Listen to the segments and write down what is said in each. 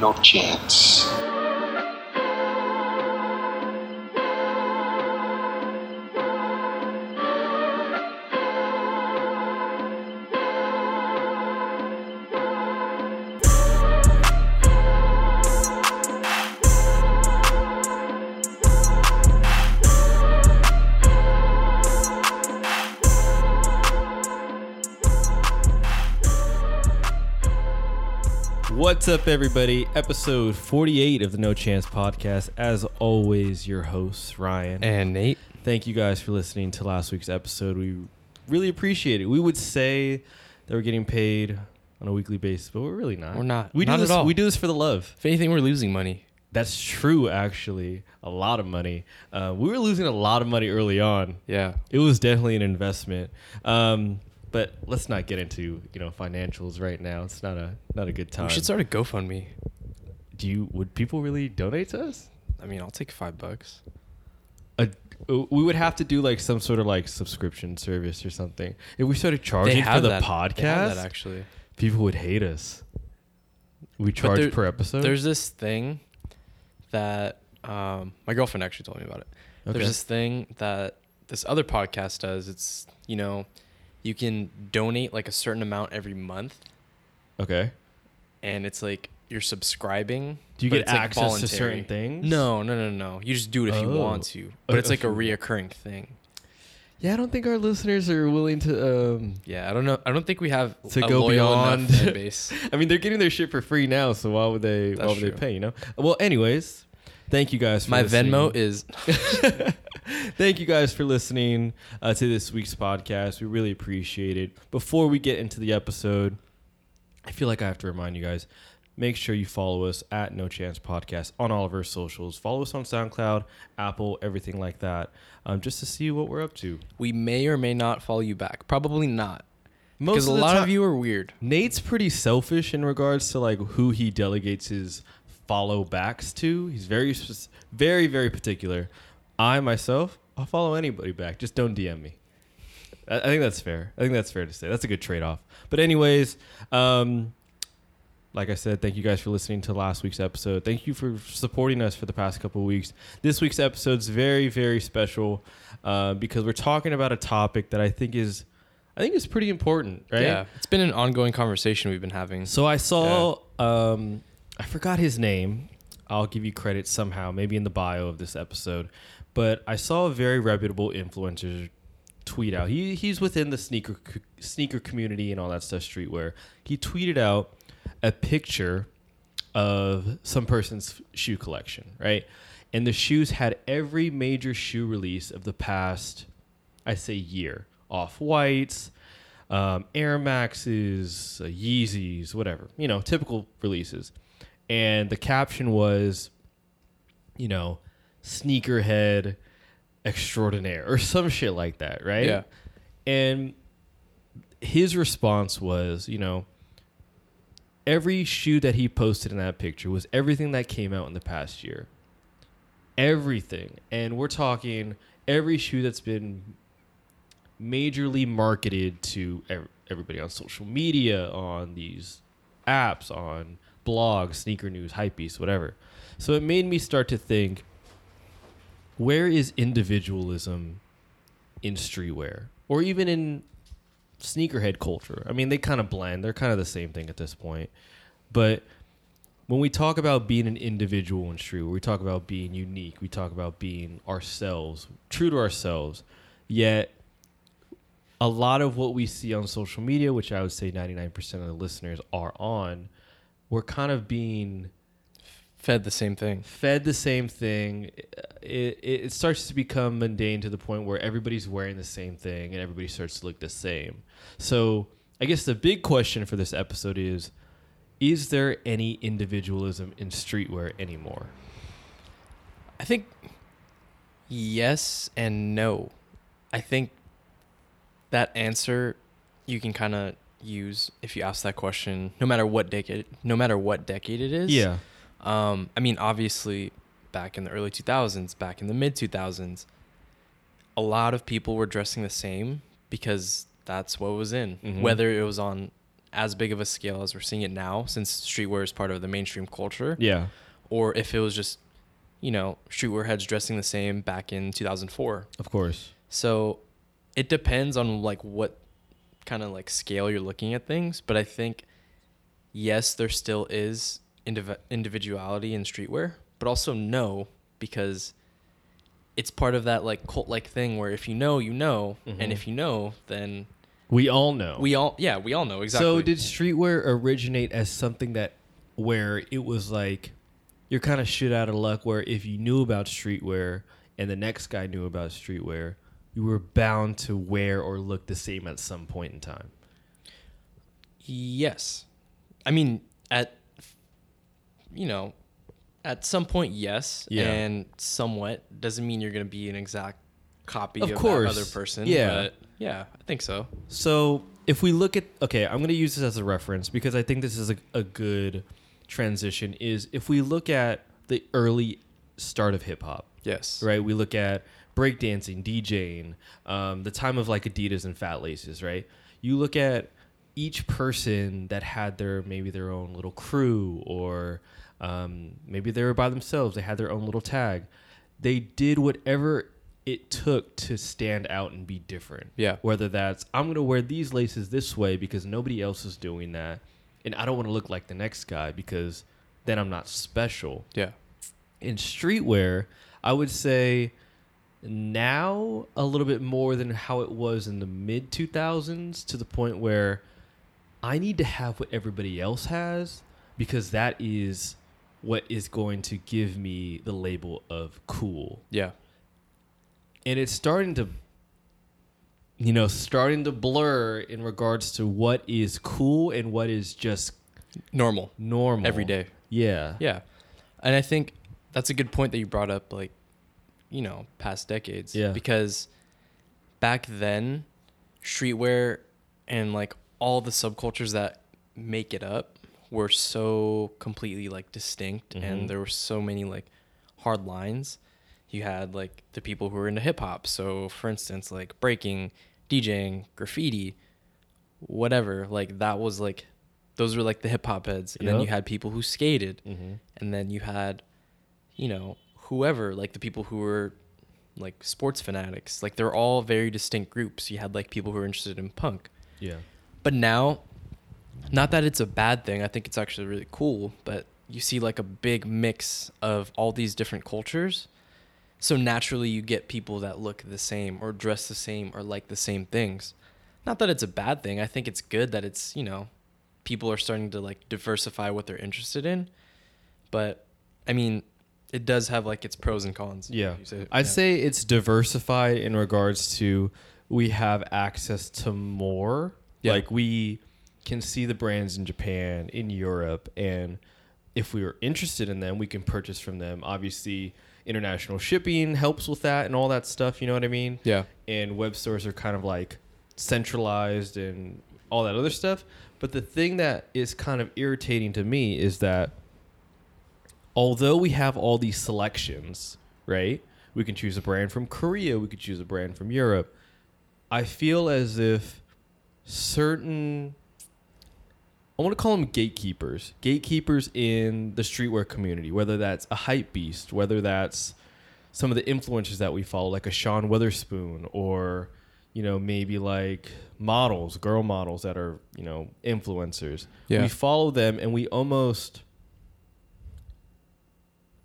no chance. What's up, everybody? Episode 48 of the No Chance podcast. As always, your hosts, Ryan. And Nate. Thank you guys for listening to last week's episode. We really appreciate it. We would say that we're getting paid on a weekly basis, but we're really not. We're not. We do Not at this. all. We do this for the love. If anything, we're losing money. That's true, actually. A lot of money. Uh, we were losing a lot of money early on. Yeah. It was definitely an investment. Um, but let's not get into you know financials right now. It's not a not a good time. We should start a GoFundMe. Do you would people really donate to us? I mean, I'll take five bucks. A, we would have to do like some sort of like subscription service or something. If we started charging for the that. podcast, that actually. people would hate us. We charge there- per episode. There's this thing that um, my girlfriend actually told me about it. Okay. There's this thing that this other podcast does. It's you know, you can donate like a certain amount every month, okay. and it's like you're subscribing. Do you but get it's, like, access to voluntary. certain things? No, no, no, no. You just do it if you Oh. want to, but it's like a reoccurring thing. Yeah, I don't think our listeners are willing to. Um, Yeah, I don't know. I don't think we have To a go loyal beyond- fan base. I mean, they're getting their shit for free now, so why would they? why That's would they true. pay? You know. Well, anyways, thank you guys. for My listening. Venmo is Thank you guys for listening uh, to this week's podcast. We really appreciate it. Before we get into the episode, I feel like I have to remind you guys make sure you follow us at No Chance Podcast on all of our socials. Follow us on SoundCloud, Apple, everything like that, um, just to see what we're up to. we may or may not follow you back. Probably not. Most Because a lot of you are weird. Nate's pretty selfish in regards to like who he delegates his follow backs to. He's very, very, very particular. I myself, I'll follow anybody back. Just don't DM me. I, I think that's fair. I think that's fair to say. That's a good trade off. But anyways, um, like I said, thank you guys for listening to last week's episode. Thank you for supporting us for the past couple of weeks. This week's episode's very, very special uh, because we're talking about a topic that I think is, I think is pretty important, right? Yeah. It's been an ongoing conversation we've been having. So I saw, um, I forgot his name. I'll give you credit somehow, maybe in the bio of this episode. But I saw a very reputable influencer tweet out. He he's within the sneaker sneaker community and all that stuff, streetwear. He tweeted out a picture of some person's shoe collection, right? And the shoes had every major shoe release of the past, I say year. Off whites, um, Air Maxes, uh, Yeezys, whatever, you know, typical releases. And the caption was, you know, sneakerhead extraordinaire or some shit like that, right? Yeah. And his response was, you know, every shoe that he posted in that picture was everything that came out in the past year. Everything. And we're talking every shoe that's been majorly marketed to everybody on social media, on these apps, on blogs, sneaker news, hypebeast, whatever. So it made me start to think where is individualism in streetwear or even in sneakerhead culture? I mean, they kind of blend. They're kind of the same thing at this point. But when we talk about being an individual in streetwear, we talk about being unique. We talk about being ourselves, true to ourselves. Yet, a lot of what we see on social media, which I would say 99% of the listeners are on, we're kind of being Fed the same thing. fed the same thing. Uh, it, it, it starts to become mundane to the point where everybody's wearing the same thing and everybody starts to look the same. So, I guess the big question for this episode is Is there any individualism in streetwear anymore? I think yes and no. I think that answer you can kind of use if you ask that question no matter what decade no matter what decade it is. Yeah. Um, I mean, obviously, back in the early 2000s, back in the mid 2000s, a lot of people were dressing the same because that's what was in. Mhm. Whether it was on as big of a scale as we're seeing it now, since streetwear is part of the mainstream culture, Yeah. or if it was just, you know, streetwear heads dressing the same back in 2004. Of course. So it depends on like what kind of like scale you're looking at things, but I think yes, there still is indiv- individuality in streetwear, but also no because it's part of that like cult like thing where if you know, you know, Mhm. and if you know, then We all know. we all yeah, we all know exactly. So did streetwear originate as something that where it was like you're kind of shit out of luck where if you knew about streetwear and the next guy knew about streetwear, you were bound to wear or look the same at some point in time. Yes. I mean, at you know, at some point, yes, Yeah. and somewhat doesn't mean you're going to be an exact copy Of of, course. other person. Yeah. but yeah, I think so. So if we look at okay, I'm going to use this as a reference because I think this is a, a good transition. Is if we look at the early start of hip hop, Yes. right? We look at breakdancing, DJing, um, the time of like Adidas and Fat Laces, right? You look at each person that had their maybe their own little crew, or um, maybe they were by themselves. They had their own little tag. They did whatever it took to stand out and be different. Yeah. Whether that's I'm gonna wear these laces this way because nobody else is doing that, and I don't want to look like the next guy because then I'm not special Yeah. in streetwear, I would say now a little bit more than how it was in the mid 2000s to the point where I need to have what everybody else has because that is what is going to give me the label of cool. Yeah. And it's starting to you know, starting to blur in regards to what is cool and what is just Normal. normal Every day. Yeah. Yeah. And I think that's a good point that you brought up, like, you know, past decades. Yeah. Because back then, streetwear and like all the subcultures that make it up were so completely like distinct Mhm. and there were so many like hard lines. You had like the people who were into hip hop. So for instance, like breaking, DJing, graffiti, whatever, like that was like those were like the hip hop heads. And then you had people who skated Mm-hmm. and then you had you know whoever like the people who were like sports fanatics like they're all very distinct groups. You had like people who were interested in punk. Yeah. but now not that it's a bad thing i think it's actually really cool but you see like a big mix of all these different cultures. So naturally you get people that look the same or dress the same or like the same things. Not that it's a bad thing i think it's good that it's you know people are starting to like diversify what they're interested in. But i mean it does have like its pros and cons Yeah. Say- I'd yeah. say it's diversified in regards to we have access to more. Yeah. Like we can see the brands in Japan, in Europe, and if we are interested in them, we can purchase from them. Obviously, international shipping helps with that and all that stuff, you know what I mean? yeah And web stores are kind of like centralized and all that other stuff. But the thing that is kind of irritating to me is that although we have all these selections, right? We can choose a brand from Korea, we could choose a brand from Europe. I feel as if certain I want to call them gatekeepers. Gatekeepers in the streetwear community, whether that's a hype beast, whether that's some of the influencers that we follow, like a Sean Wotherspoon, or you know maybe like models, girl models that are you know influencers. Yeah. We follow them, and we almost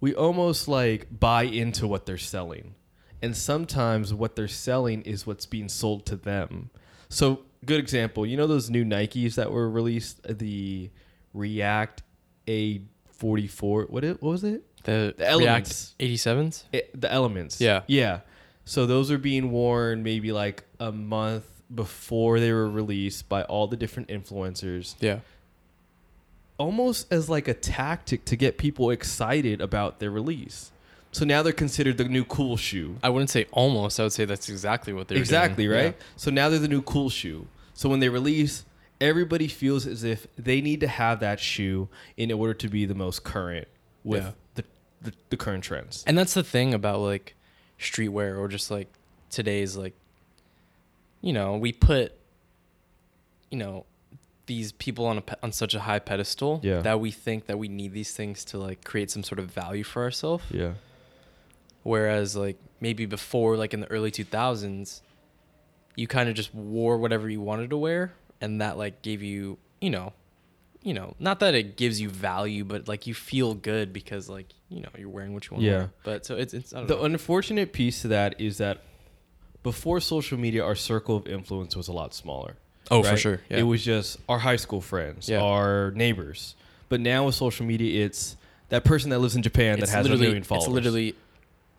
we almost like buy into what they're selling. And sometimes what they're selling is what's being sold to them. So, good example, you know those new Nikes that were released, uh, the React A44, what it what was it? the, The elements. React 87s It- the elements. Yeah. Yeah. So those are being worn maybe like a month before they were released by all the different influencers yeah almost as like a tactic to get people excited about their release. So now they're considered the new cool shoe. I wouldn't say almost. I would say that's exactly what they're exactly, doing. right? So now they're the new cool shoe. So when they release, everybody feels as if they need to have that shoe in order to be the most current with Yeah. the, the, the current trends. And that's the thing about like streetwear or just like today's like you know, we put you know, these people on a pe- on such a high pedestal Yeah. that we think that we need these things to like create some sort of value for ourselves. Yeah. Whereas like maybe before, like in the early two thousands, you kind of just wore whatever you wanted to wear, and that like gave you, you know, you know, not that it gives you value, but like you feel good because like you know you're wearing what you want. Yeah. To wear. But so it's it's I don't The know. unfortunate piece to that is that before social media, our circle of influence was a lot smaller. Oh for sure. Yeah. It was just our high school friends, Yeah. our neighbors. But now with social media, it's that person that lives in Japan that has a million followers. It's literally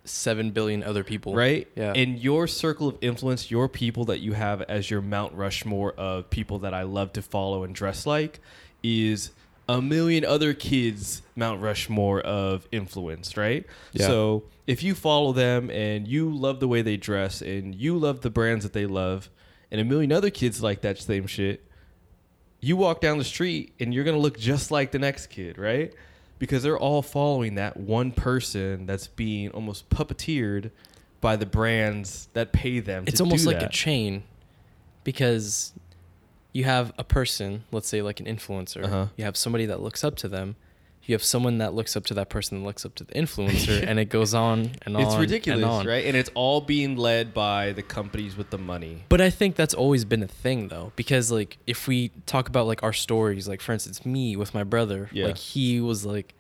seven billion other people. right? Yeah. In your circle of influence, your people that you have as your Mount Rushmore of people that I love to follow and dress like is a million other kids Mount Rushmore of influence, right? Yeah. So if you follow them and you love the way they dress and you love the brands that they love, and a million other kids like that same shit, you walk down the street and you're gonna look just like the next kid, right? Because they're all following that one person that's being almost puppeteered by the brands that pay them. it's to almost like that. a chain because you have a person let's say like an influencer Uh-huh. you have somebody that looks up to them you have someone that looks up to that person that looks up to the influencer and it goes on and on It's ridiculous, and on. right? And it's all being led by the companies with the money. but i think that's always been a thing though because like if we talk about like our stories like for instance me with my brother Yeah. like he was like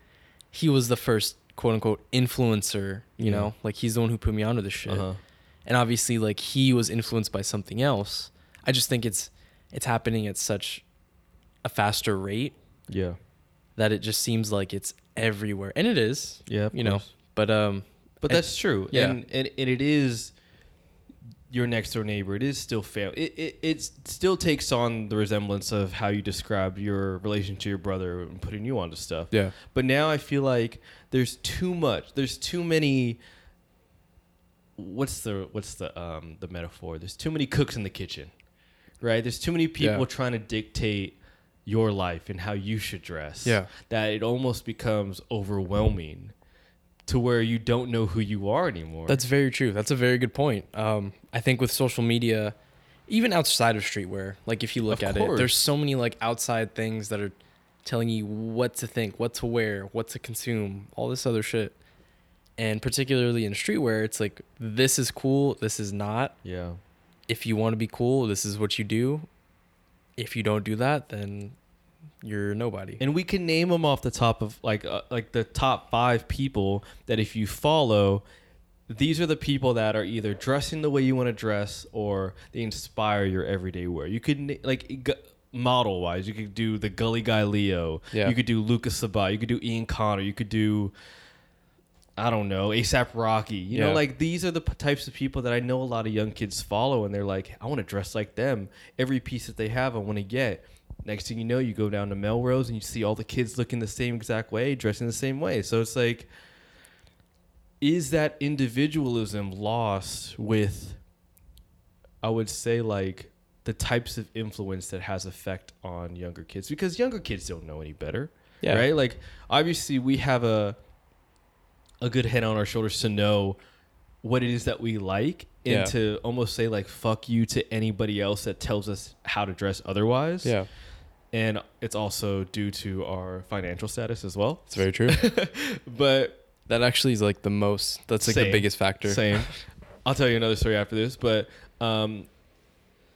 he was the first quote unquote influencer you Yeah. know like he's the one who put me onto this shit Uh-huh. and obviously like he was influenced by something else i just think it's it's happening at such a faster rate Yeah. That it just seems like it's everywhere and it is Yeah. you know but um But and- that's true. yeah. And, and and it is your next door neighbor. It is still family. It, it it still takes on the resemblance of how you described your relation to your brother and putting you onto stuff. yeah But now I feel like there's too much. There's too many. What's the what's the um the metaphor? There's too many cooks in the kitchen, right? There's too many people Yeah. trying to dictate your life and how you should dress. Yeah. that it almost becomes overwhelming to where you don't know who you are anymore. that's very true that's a very good point um i think with social media even outside of streetwear like if you look Of at it there's so many like outside things that are telling you what to think what to wear what to consume all this other shit and particularly in streetwear it's like this is cool this is not yeah. if you want to be cool, this is what you do. If you don't do that, then you're nobody. And we can name them off the top of like uh, like the top five people that if you follow, these are the people that are either dressing the way you want to dress or they inspire your everyday wear. You could like model wise, you could do the Gully Guy Leo. Yeah. You could do Lucas Sabat. You could do Ian Connor. You could do. I don't know, ASAP Rocky. You know, like these are the p- types of people that I know a lot of young kids follow, and they're like, I want to dress like them. Every piece that they have, I want to get. Next thing you know, you go down to Melrose and you see all the kids looking the same exact way, dressing the same way. So it's like, is that individualism lost with, I would say, like the types of influence that has effect on younger kids? Because younger kids don't know any better Yeah. right? Like obviously we have a a good head on our shoulders to know what it is that we like and Yeah. to almost say like fuck you to anybody else that tells us how to dress otherwise. Yeah, And it's also due to our financial status as well. it's very true. But that actually is like the most. That's like Same. the biggest factor. Same. I'll tell you another story after this, but um,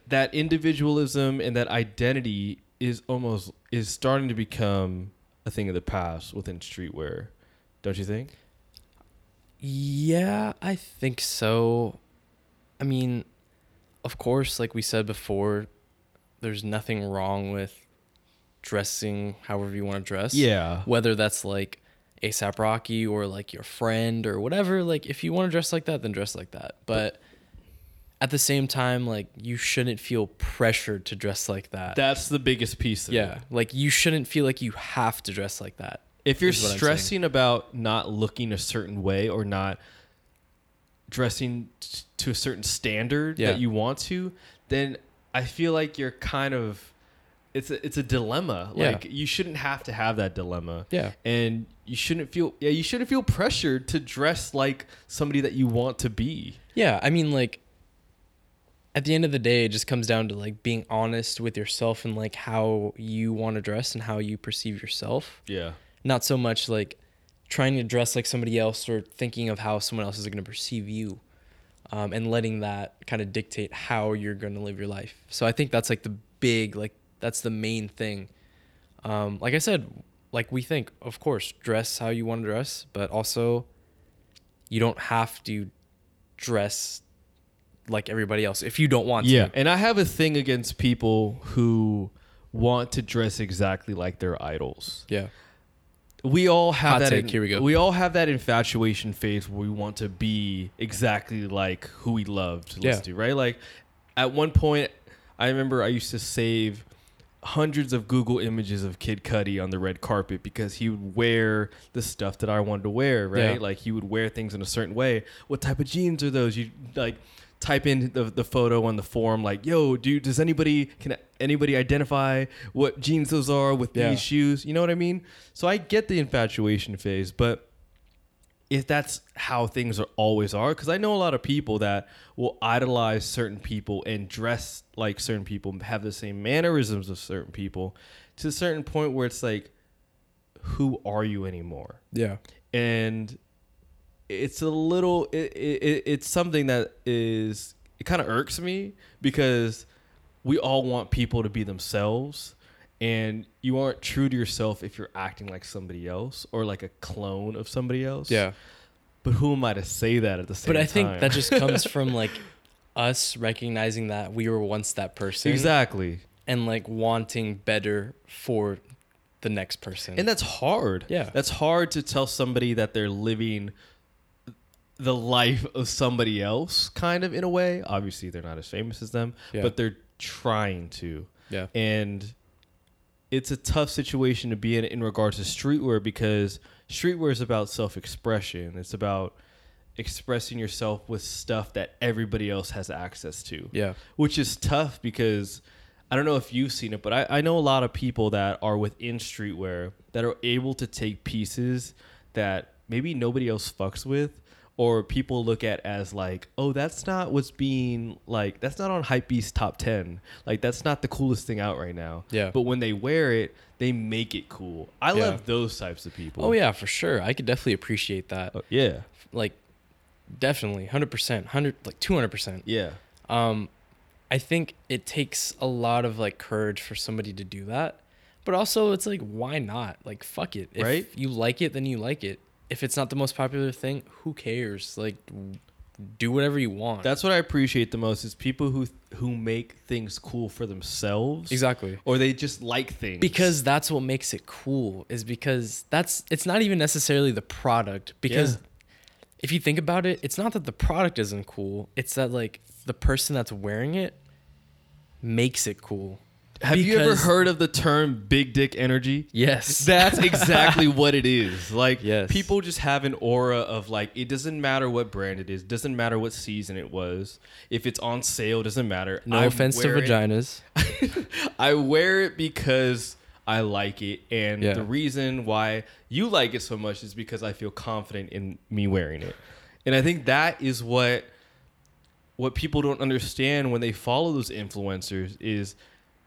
that individualism and that identity is almost is starting to become a thing of the past within streetwear. Don't you think? Yeah, I think so. I mean, of course, like we said before, there's nothing wrong with dressing however you want to dress. Yeah. Whether that's like ASAP Rocky or like your friend or whatever, like if you want to dress like that, then dress like that. But at the same time, like you shouldn't feel pressured to dress like that. That's the biggest piece of yeah. it. Like you shouldn't feel like you have to dress like that. If you're is what I'm saying. stressing about not looking a certain way or not dressing t- to a certain standard Yeah. that you want to, then I feel like you're kind of it's a, it's a dilemma. Yeah. Like you shouldn't have to have that dilemma. Yeah. And you shouldn't feel yeah, you shouldn't feel pressured to dress like somebody that you want to be. Yeah, I mean like at the end of the day, it just comes down to like being honest with yourself and like how you want to dress and how you perceive yourself. Yeah. Not so much like trying to dress like somebody else or thinking of how someone else is going to perceive you. Um, and letting that kind of dictate how you're going to live your life. So I think that's like the big, like, that's the main thing. Um, like I said, like we think, of course, dress how you want to dress, but also you don't have to dress like everybody else if you don't want to. Yeah. And I have a thing against people who want to dress exactly like their idols. Yeah. We all have Hot that. take, in- here we go. We all have that infatuation phase where we want to be exactly like who we love to listen Yeah. to, right? Like at one point, I remember I used to save hundreds of Google images of Kid Cudi on the red carpet because he would wear the stuff that I wanted to wear, right? Yeah. Like he would wear things in a certain way. What type of jeans are those? You like type in the, the photo on the forum like, "Yo, dude, does anybody can anybody identify what jeans those are with Yeah. these shoes?" You know what I mean? So I get the infatuation phase, but if that's how things are always are because i know a lot of people that will idolize certain people and dress like certain people have the same mannerisms of certain people to a certain point where it's like who are you anymore Yeah. and it's a little it, it, it's something that is it kind of irks me because we all want people to be themselves and you aren't true to yourself if you're acting like somebody else or like a clone of somebody else Yeah. but who am i to say that at the same But time I think that just comes from like us recognizing that we were once that person exactly and like wanting better for the next person. and that's hard Yeah. that's hard to tell somebody that they're living the life of somebody else kind of in a way obviously they're not as famous as them Yeah. but they're trying to yeah. and it's a tough situation to be in in regards to streetwear because streetwear is about self-expression it's about expressing yourself with stuff that everybody else has access to Yeah. which is tough because I don't know if you've seen it, but I, I know a lot of people that are within streetwear that are able to take pieces that maybe nobody else fucks with or people look at as like, oh, that's not what's being like, that's not on Hypebeast top 10. Like, that's not the coolest thing out right now. Yeah. But when they wear it, they make it cool. I Yeah. love those types of people. Oh yeah, for sure. I could definitely appreciate that. Uh, yeah. Like definitely 100%, 100 like 200%. Yeah. Um I think it takes a lot of like courage for somebody to do that. But also it's like why not? Like fuck it. If Right? you like it then you like it. If it's not the most popular thing, who cares? Like do whatever you want. That's what I appreciate the most is people who who make things cool for themselves. exactly. or they just like things because that's what makes it cool is because that's it's not even necessarily the product because Yeah. if you think about it it's not that the product isn't cool it's that like the person that's wearing it makes it cool have you ever Because- heard of the term big dick energy? Yes. That's exactly what it is. Like Yes. people just have an aura of like it doesn't matter what brand it is doesn't matter what season it was. If it's on sale doesn't matter. No I offense to wear it- vaginas. I wear it because I like it, and Yeah. the reason why you like it so much is because I feel confident in me wearing it, and I think that is what what people don't understand when they follow those influencers is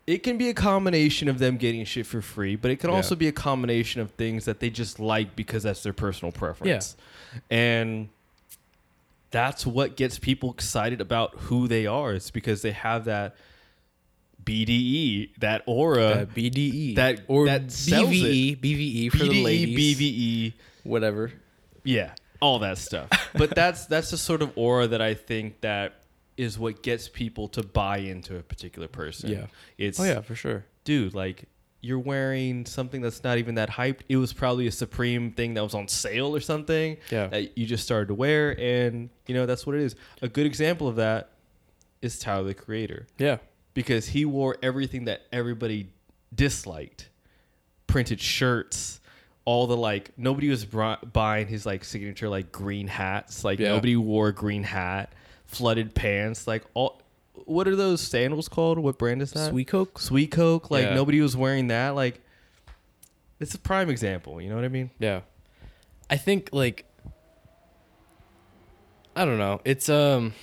it can be a combination of them getting shit for free, but it can Yeah. also be a combination of things that they just like because that's their personal preference. And that's what gets people excited about who they are. It's because they have that BDE, that aura, That BDE that- or that BVE BVE for the BDE, ladies BVE, whatever yeah, all that stuff. but that's that's the sort of aura that I think that is what gets people to buy into a particular person. Yeah. It's oh yeah for sure dude, like you're wearing something that's not even that hyped. It was probably a Supreme thing that was on sale or something Yeah. that you just started to wear, and you know that's what it is. A good example of that is Tyler the Creator yeah because he wore everything that everybody disliked, printed shirts. All the like, nobody was buying his like signature like green hats. Like Yeah. nobody wore a green hat, flooded pants. Like all, what are those sandals called? What brand is that? Suicoke Sweet Coke. Like Yeah. nobody was wearing that. Like it's a prime example. You know what I mean? Yeah. I think like I don't know. It's um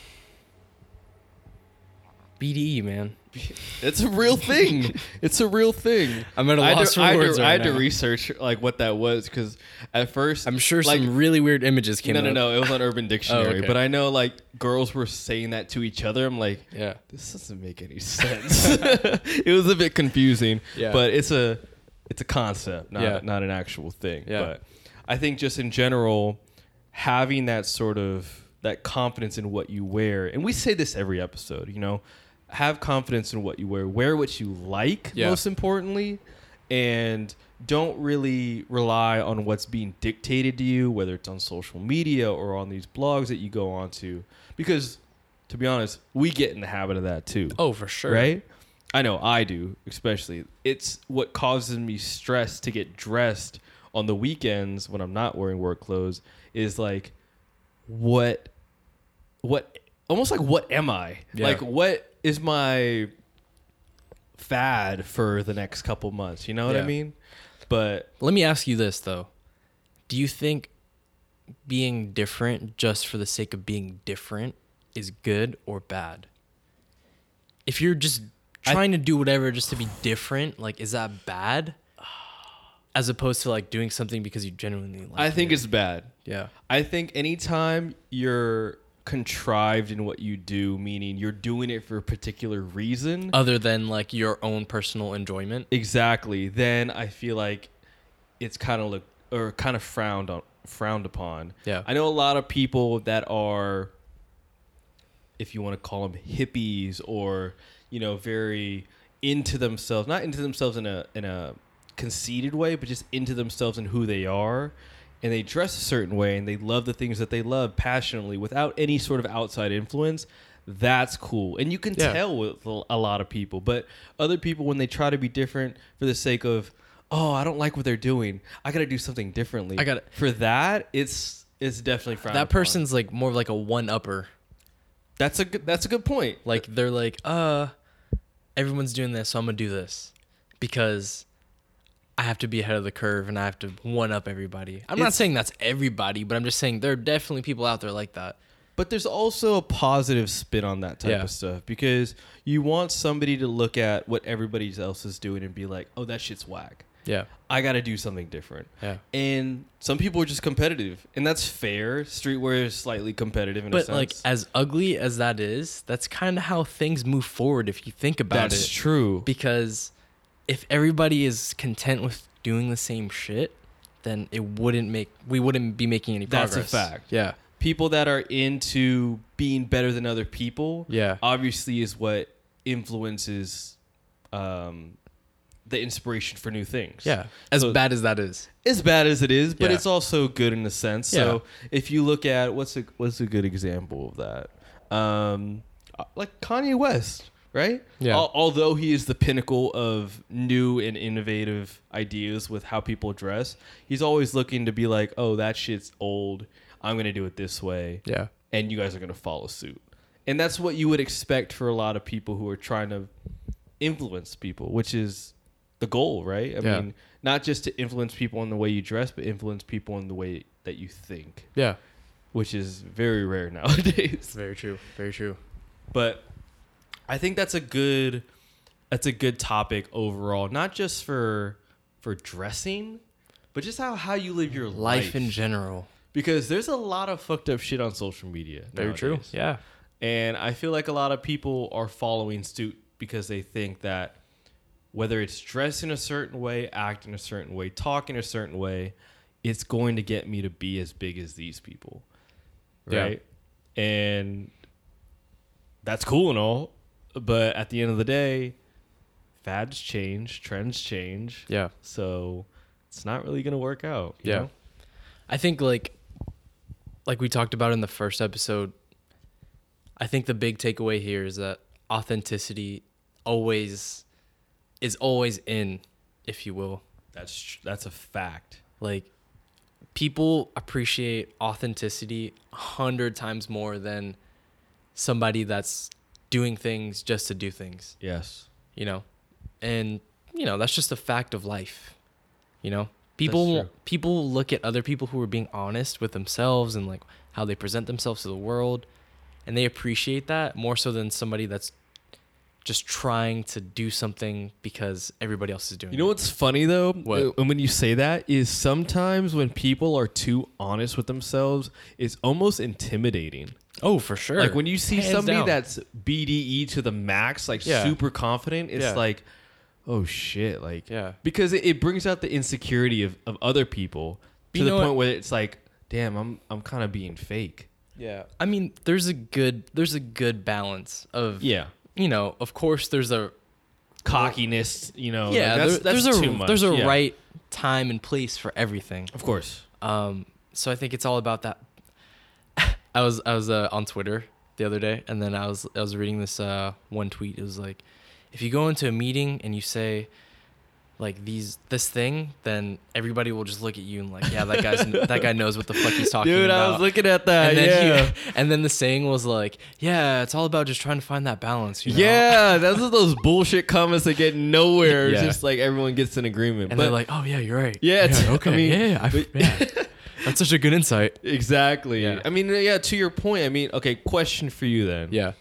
BDE, man. It's a real thing. it's a real thing. I'm at a I had loss to, for I had words to, right I had to now. research like what that was because at first I'm sure like, some really weird images came no no up. no it was on Urban oh, Dictionary okay. but I know like girls were saying that to each other. I'm like Yeah. this doesn't make any sense. it was a bit confusing, Yeah. but it's a it's a concept, not Yeah. not an actual thing. Yeah. But I think just in general, having that sort of that confidence in what you wear, and we say this every episode, you know, have confidence in what you wear, wear what you like, Yeah. most importantly, and don't really rely on what's being dictated to you, whether it's on social media or on these blogs that you go onto, because to be honest, we get in the habit of that too. Oh, for sure. Right? I know I do, especially. It's what causes me stress to get dressed on the weekends when I'm not wearing work clothes is like what what almost like what am I? Yeah. Like what is my fad for the next couple months, you know what I mean? But Let me ask you this though. Do you think being different just for the sake of being different is good or bad? If you're just I- trying to do whatever just to be different, like is that bad? As opposed to like doing something because you genuinely like I think it. it's bad. yeah. I think anytime you're contrived in what you do, meaning you're doing it for a particular reason, Other than like your own personal enjoyment. exactly, then I feel like it's kind of look or kind of frowned on frowned upon. Yeah. I know a lot of people that are if you want to call them hippies or, you know, very into themselves, not into themselves in a in a conceited way, but just into themselves and who they are. And they dress a certain way and they love the things that they love passionately without any sort of outside influence. That's cool. And you can Yeah. tell with a lot of people. But other people, when they try to be different for the sake of, oh, I don't like what they're doing, I got to do something differently. I gotta- For that, it's it's definitely frowned That upon. person's like more of like a one upper. That's a good. That's a good point. Like they're like, uh, everyone's doing this, so I'm gonna do this because I have to be ahead of the curve and I have to one up everybody. I'm not saying that's everybody, but I'm just saying there are definitely people out there like that. But there's also a positive spin on that type Yeah. of stuff because you want somebody to look at what everybody else is doing and be like, "Oh, that shit's whack. Yeah, I got to do something different." yeah. And some people are just competitive, and that's fair. Streetwear is slightly competitive in a But like as ugly as that is, that's kind of how things move forward if you think about that's it. That's true. Because if everybody is content with doing the same shit, then it wouldn't make we wouldn't be making any progress. That's a fact. Yeah. people that are into being better than other people, Yeah. obviously, is what influences um, the inspiration for new things. Yeah. As So- bad as that is. as bad as it is, but Yeah. it's also good in a sense. So if you look at what's a what's a good example of that, um, uh, like Kanye West, right? Yeah. Al- although he is the pinnacle of new and innovative ideas with how people dress, he's always looking to be like, oh, that shit's old. I'm gonna do it this way, Yeah. and you guys are gonna follow suit. And that's what you would expect for a lot of people who are trying to influence people, which is the goal, right? I Yeah. mean, not just to influence people in the way you dress, but influence people in the way that you think, Yeah. which is very rare nowadays. Very true. Very true. But I think that's a good that's a good topic overall, not just for for dressing, but just how how you live your life, Life in general. because there's a lot of fucked up shit on social media. Very nowadays. True. Yeah. And I feel like a lot of people are following suit because they think that whether it's dressed in a certain way, act in a certain way, talk in a certain way, it's going to get me to be as big as these people. Yeah. Right? And that's cool and all, but at the end of the day, fads change, trends change. Yeah. So it's not really going to work out. you Yeah. know? I think like like we talked about in the first episode, I think the big takeaway here is that authenticity always is always in, if you will. That's tr- that's a fact. Like people appreciate authenticity a hundred times more than somebody that's doing things just to do things. Yes. you know and you know that's just a fact of life you know people people look at other people who are being honest with themselves and like how they present themselves to the world and they appreciate that more so than somebody that's just trying to do something because everybody else is doing You know it. what's funny though? What? Uh, And when you say that is sometimes when people are too honest with themselves, it's almost intimidating. Oh, for sure. Like when you see Hands somebody down. that's BDE to the max, like Yeah. super confident, it's Yeah. like, oh shit, like Yeah. because it, it brings out the insecurity of, of other people to You the know point what? where it's like, damn, I'm I'm kind of being fake. Yeah. I mean, there's a good there's a good balance of Yeah, you know, of course there's a cockiness, you know. yeah, like, that's, there- that's there's a too much. there's a yeah. right time and place for everything. of course. Um, so I think it's all about that. I was I was uh, on Twitter the other day, and then I was I was reading this uh, one tweet. It was like, if you go into a meeting and you say like these this thing, then everybody will just look at you and like, yeah, that guy's that guy knows what the fuck he's talking Dude, about. Dude, I was looking at that. and then yeah. he, and then the saying was like, yeah, it's all about just trying to find that balance. You know? Yeah, those are those bullshit comments that get nowhere. It's Yeah. just like everyone gets an agreement. And but they're like, oh yeah, you're right. Yeah, it's- I okay. mean, yeah, yeah, I- yeah. That's such a good insight. exactly. Yeah. I mean, yeah. To your point, I mean, okay. Question for you then. Yeah.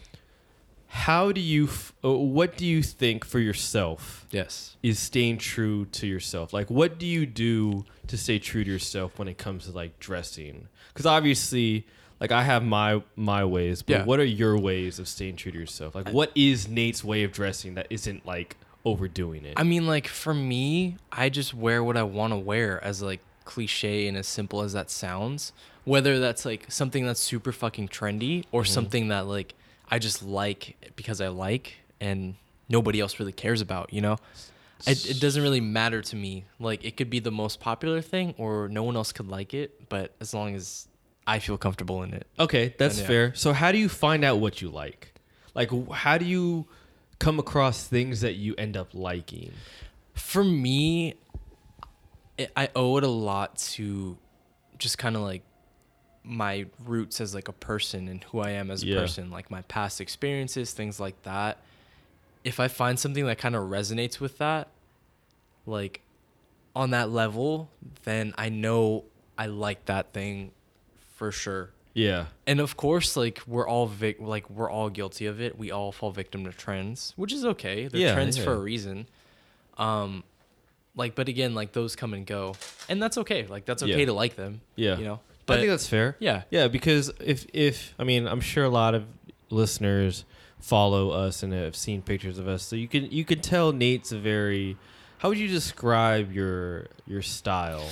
How do you? F- uh, what do you think for yourself Yes. is staying true to yourself? Like, what do you do to stay true to yourself when it comes to like dressing? Because obviously, like I have my my ways, but Yeah. what are your ways of staying true to yourself? Like, what is Nate's way of dressing that isn't like overdoing it? I mean, like for me, I just wear what I want to wear, as like cliche and as simple as that sounds. Whether that's like something that's super fucking trendy or Mm-hmm. something that like I just like because I like and nobody else really cares about, you know. It, it doesn't really matter to me. Like it could be the most popular thing or no one else could like it, but as long as I feel comfortable in it. Okay, that's yeah. fair. So how do you find out what you like? Like how do you come across things that you end up liking? For me, it, I owe it a lot to just kind of like my roots as like a person and who I am as a Yeah. person, like my past experiences, things like that. If I find something that kind of resonates with that, like on that level, then I know I like that thing for sure. Yeah. And of course, like we're all vic- like we're all guilty of it. We all fall victim to trends, which is okay. They're Yeah, trends for a reason. Um, like, but again, like those come and go, and that's okay. Like that's okay Yeah. to like them. Yeah. you know. But I think that's fair. yeah, Yeah, because if if I mean, I'm sure a lot of listeners follow us and have seen pictures of us, so you can you can tell Nate's a very. How would you describe your your style?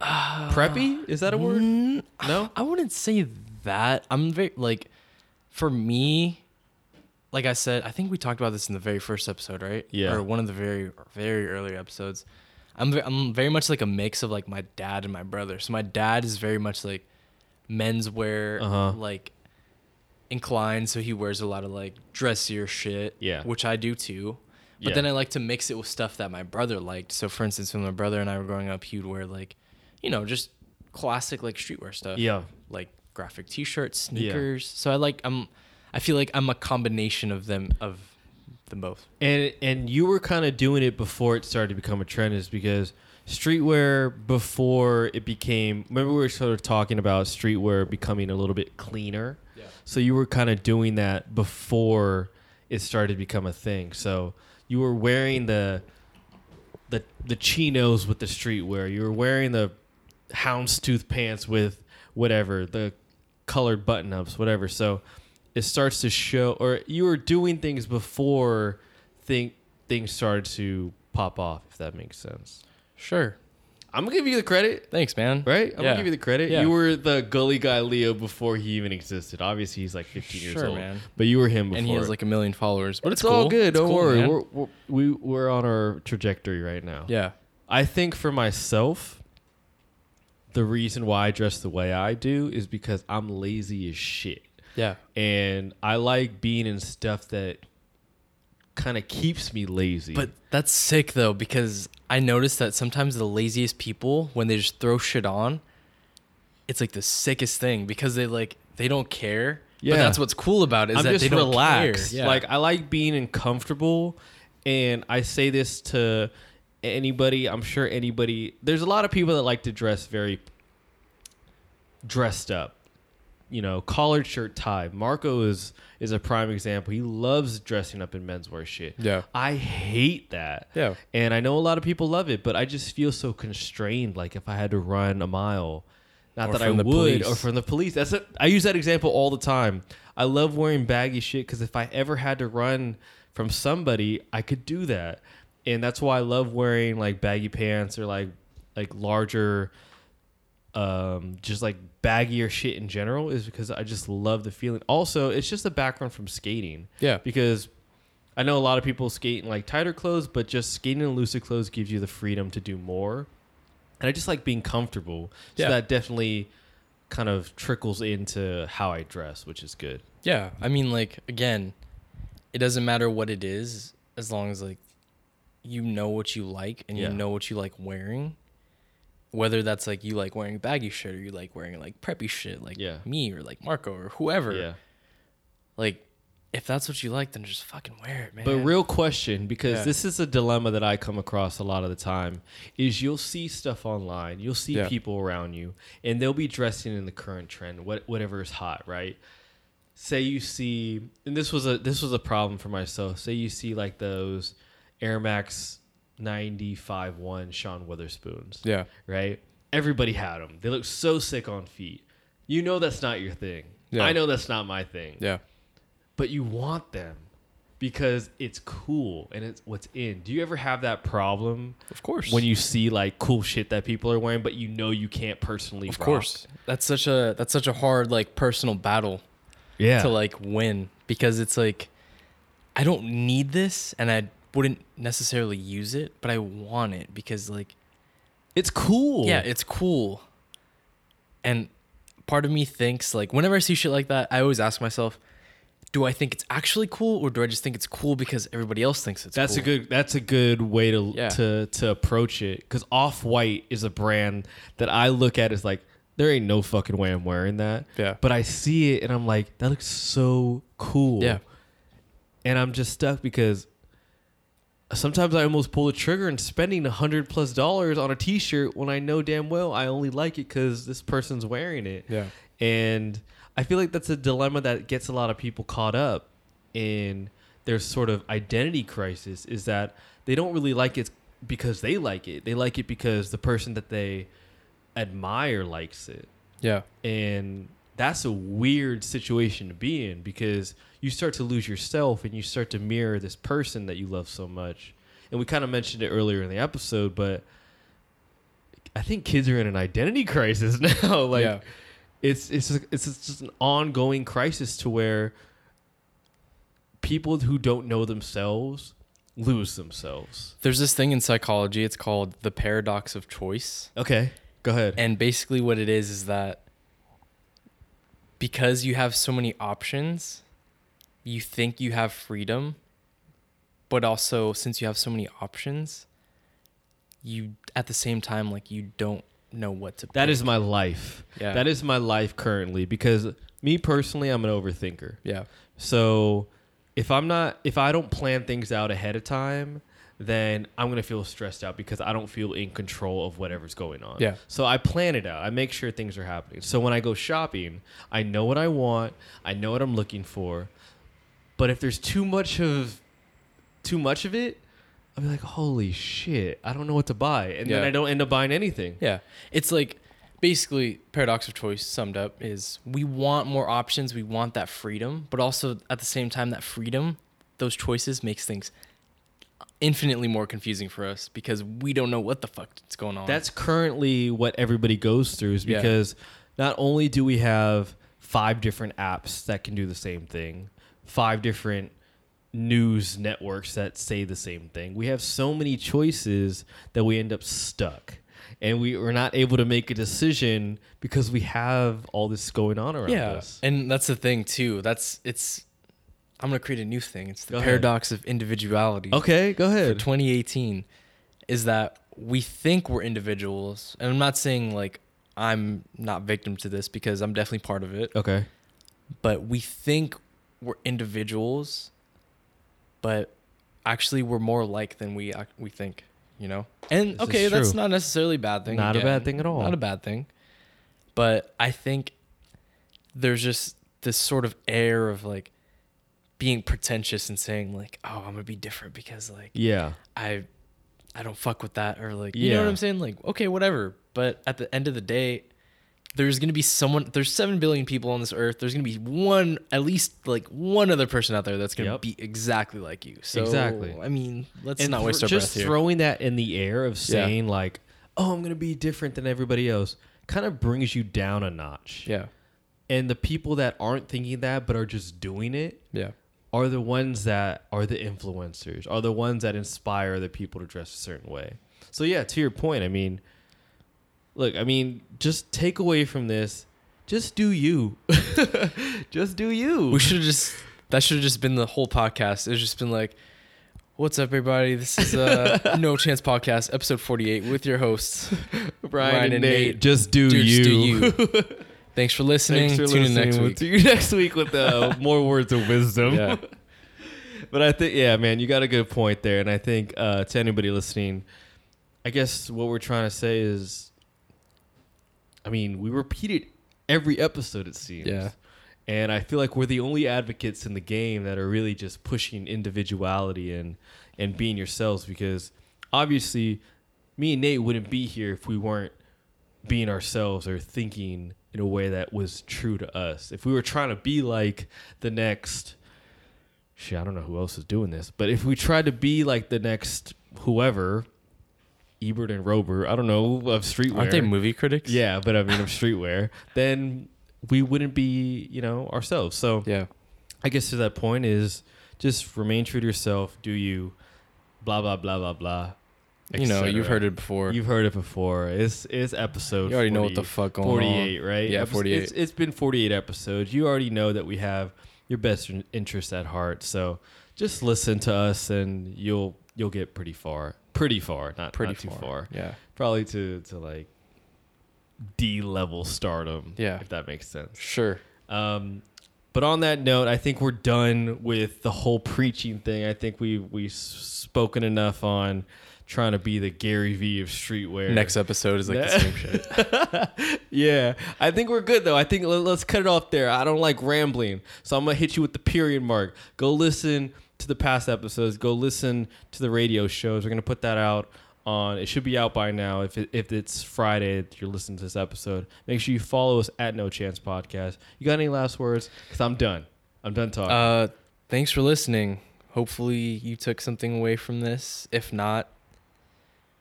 Preppy is that a word? Mm, No. I wouldn't say that. I'm very like, for me, like I said, I think we talked about this in the very first episode, right? Yeah. Or one of the very very early episodes. I'm I'm very much like a mix of like my dad and my brother. So my dad is very much like menswear, Uh-huh. like inclined. So he wears a lot of like dressier shit. Yeah. Which I do too. But Yeah. then I like to mix it with stuff that my brother liked. So for instance, when my brother and I were growing up, he would wear like, you know, just classic like streetwear stuff Yeah. like graphic t-shirts, sneakers. Yeah. So I like I'm I feel like I'm a combination of them of them both. And and you were kind of doing it before it started to become a trend, is because streetwear before it became. Remember we were sort of talking about streetwear becoming a little bit cleaner. Yeah. So you were kind of doing that before it started to become a thing. So you were wearing the the the chinos with the streetwear. You were wearing the houndstooth pants with whatever the colored button ups, whatever. So it starts to show, or you were doing things before think things started to pop off. If that makes sense. Sure. I'm gonna give you the credit. Thanks, man. Right, I'm Yeah. gonna give you the credit. Yeah. You were the gully guy Leo before he even existed. Obviously, he's like 15 years Sure, old, man. but you were him before. And he has like a million followers, but it's, it's, cool. all good. It's Don't cool, worry. We're, we're we, we're on our trajectory right now. yeah. I think for myself, the reason why I dress the way I do is because I'm lazy as shit, Yeah. and I like being in stuff that kind of keeps me lazy. But that's sick though because I noticed that sometimes the laziest people when they just throw shit on, it's like the sickest thing because they like they don't care. Yeah. But that's what's cool about it is I'm that just they don't relaxed. care. Yeah. Like I like being uncomfortable, and I say this to anybody. I'm sure anybody. There's a lot of people that like to dress very dressed up. You know, collared shirt tie. Marco is is a prime example. He loves dressing up in menswear shit. Yeah. I hate that. Yeah. And I know a lot of people love it, but I just feel so constrained. Like if I had to run a mile, not Or that I would, police. or from the police. That's it. I use that example all the time. I love wearing baggy shit because if I ever had to run from somebody, I could do that, and that's why I love wearing like baggy pants or like like larger, um, just like baggier shit in general. Is because I just love the feeling. Also, it's just a background from skating Yeah. because I know a lot of people skate in like tighter clothes, but just skating in looser clothes gives you the freedom to do more. And I just like being comfortable. So Yeah. that definitely kind of trickles into how I dress, which is good. Yeah, I mean, like again, it doesn't matter what it is as long as like you know what you like and Yeah. you know what you like wearing. Whether that's like you like wearing baggy shit or you like wearing like preppy shit, like Yeah. me or like Marco or whoever. Yeah. Like, if that's what you like, then just fucking wear it, man. But real question, because Yeah. this is a dilemma that I come across a lot of the time, is you'll see stuff online, you'll see Yeah. people around you, and they'll be dressing in the current trend, what whatever is hot, right? Say you see, and this was a this was a problem for myself. Say you see like those Air Max 95 one Sean Wotherspoons, yeah, right? Everybody had them. They look so sick on feet. You know that's not your thing. Yeah. I know that's not my thing yeah, but you want them because it's cool and it's what's in. Do you ever have that problem of course. when you see like cool shit that people are wearing, but you know you can't personally? of rock? course, that's such a that's such a hard like personal battle yeah. to like win because it's like I don't need this and I wouldn't necessarily use it, but I want it because like it's cool. yeah, it's cool. And part of me thinks like whenever I see shit like that, I always ask myself, do I think it's actually cool or do I just think it's cool because everybody else thinks it's that's cool? a good. That's a good way to Yeah. to to approach it. Because Off White is a brand that I look at as like there ain't no fucking way I'm wearing that. Yeah. But I see it and I'm like that looks so cool. Yeah. and I'm just stuck because sometimes I almost pull the trigger and spending a hundred plus dollars on a T-shirt when I know damn well I only like it because this person's wearing it. Yeah. And I feel like that's a dilemma that gets a lot of people caught up in their sort of identity crisis. Is that they don't really like it because they like it. They like it because the person that they admire likes it Yeah. and that's a weird situation to be in because you start to lose yourself and you start to mirror this person that you love so much and we kind of mentioned it earlier in the episode but i think kids are in an identity crisis now like Yeah. it's it's it's just an ongoing crisis to where people who don't know themselves lose themselves There's this thing in psychology, it's called the paradox of choice. okay go ahead And basically, what it is is that because you have so many options, you think you have freedom, but also since you have so many options, you at the same time like you don't know what to. that pick. is my life Yeah. that is my life currently because me personally i'm an overthinker yeah, So if I'm not if I don't plan things out ahead of time, then I'm gonna feel stressed out because I don't feel in control of whatever's going on. Yeah. So I plan it out. I make sure things are happening. So when I go shopping, I know what I want. I know what I'm looking for. But if there's too much of too much of it, I'll be like, holy shit, I don't know what to buy. And then I don't end up buying anything. yeah. It's like basically paradox of choice summed up is we want more options, we want that freedom, but also at the same time that freedom, those choices makes things infinitely more confusing for us because we don't know what the fuck is going on. That's currently what everybody goes through is Yeah. because not only do we have five different apps that can do the same thing, five different news networks that say the same thing. We have so many choices that we end up stuck. And we are not able to make a decision because we have all this going on around yeah, us. and that's the thing too. That's it's. I'm gonna create a new thing. It's the Go ahead. paradox of individuality. Okay, go ahead. For 2018, is that we think we're individuals, and I'm not saying like I'm not victim to this because I'm definitely part of it. Okay. But we think we're individuals, but actually we're more alike than we we think. You know, and This okay, that's not necessarily a bad thing. Not a bad thing at all. Not a bad thing, but I think there's just this sort of air of like being pretentious and saying like, "Oh, I'm gonna be different because like Yeah. I I don't fuck with that," or like, you know what I'm saying? Like, okay, whatever. But at the end of the day, there's gonna be someone. There's seven billion people on this earth. There's gonna be one, at least like one other person out there that's gonna Yep. be exactly like you. So Exactly. I mean, let's and not waste our just breath here. throwing that in the air of saying like, "Oh, I'm gonna be different than everybody else," kind of brings you down a notch. yeah, And the people that aren't thinking that but are just doing it yeah, are the ones that are the influencers, are the ones that inspire the people to dress a certain way. So yeah, to your point, I mean, look, I mean, just take away from this, just do you, just do you. we should have just that should have just been the whole podcast. It's just been like. What's up, everybody? This is uh, No Chance Podcast, episode 48, with your hosts, Brian, Ryan and and Nate, Nate. just do Dude, you. just do you. Thanks for listening. Thanks for Tune in listening. next We'll week. next week with uh, more words of wisdom. Yeah. But I think, yeah, man, you got a good point there. And I think uh, to anybody listening, I guess what we're trying to say is, I mean, we repeat it every episode, it seems. Yeah. And I feel like we're the only advocates in the game that are really just pushing individuality and, and being yourselves because obviously me and Nate wouldn't be here if we weren't being ourselves or thinking in a way that was true to us. If we were trying to be like the next shit, I don't know who else is doing this, but if we tried to be like the next whoever, Ebert and Roeper, I don't know, of streetwear. Aren't they movie critics? Yeah, but I mean of streetwear, then we wouldn't be, you know, ourselves. So Yeah. I guess to that point is just remain true to yourself, do you, blah blah blah blah blah. You know, you've heard it before. You've heard it before. It's it's episode. You already know what the fuck going 48, on. right? Yeah, 48. It's, it's been 48 episodes. You already know that we have your best in- interest at heart. So just listen to us, and you'll you'll get pretty far. Pretty far, not Pretty not too far. far. Yeah. Probably to to like D level stardom. Yeah. if that makes sense. Sure. Um, but on that note, I think we're done with the whole preaching thing. I think we we've spoken enough on trying to be the Gary V of streetwear. Next episode is like the same shit. yeah, I think we're good though. I think let, us cut it off there. I don't like rambling, so I'm gonna hit you with the period mark. Go listen to the past episodes. Go listen to the radio shows. We're gonna put that out on. It should be out by now. If it, if it's Friday, that you're listening to this episode. Make sure you follow us at No Chance Podcast. You got any last words? Because I'm done. I'm done talking. Uh, thanks for listening. Hopefully you took something away from this. If not,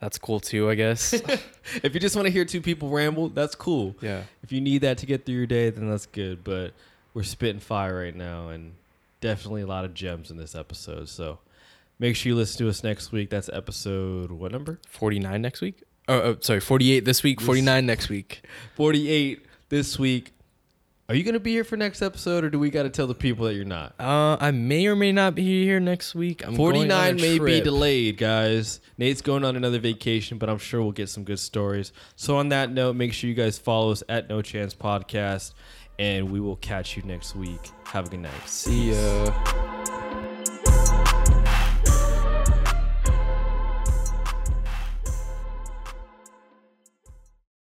that's cool too, I guess. if you just want to hear two people ramble, that's cool. yeah. if you need that to get through your day, then that's good. But we're spitting fire right now, and definitely a lot of gems in this episode. So make sure you listen to us next week. That's episode what number? 49 next week? Oh, oh, sorry, 48 this week, 49 next week. Forty-eight this week. Are you gonna be here for next episode, or do we got to tell the people that you're not? Uh, I may or may not be here next week. I'm going on a Forty-nine may be delayed, guys. Nate's going on another vacation, but I'm sure we'll get some good stories. So on that note, make sure you guys follow us at No Chance Podcast, and we will catch you next week. Have a good night. See ya.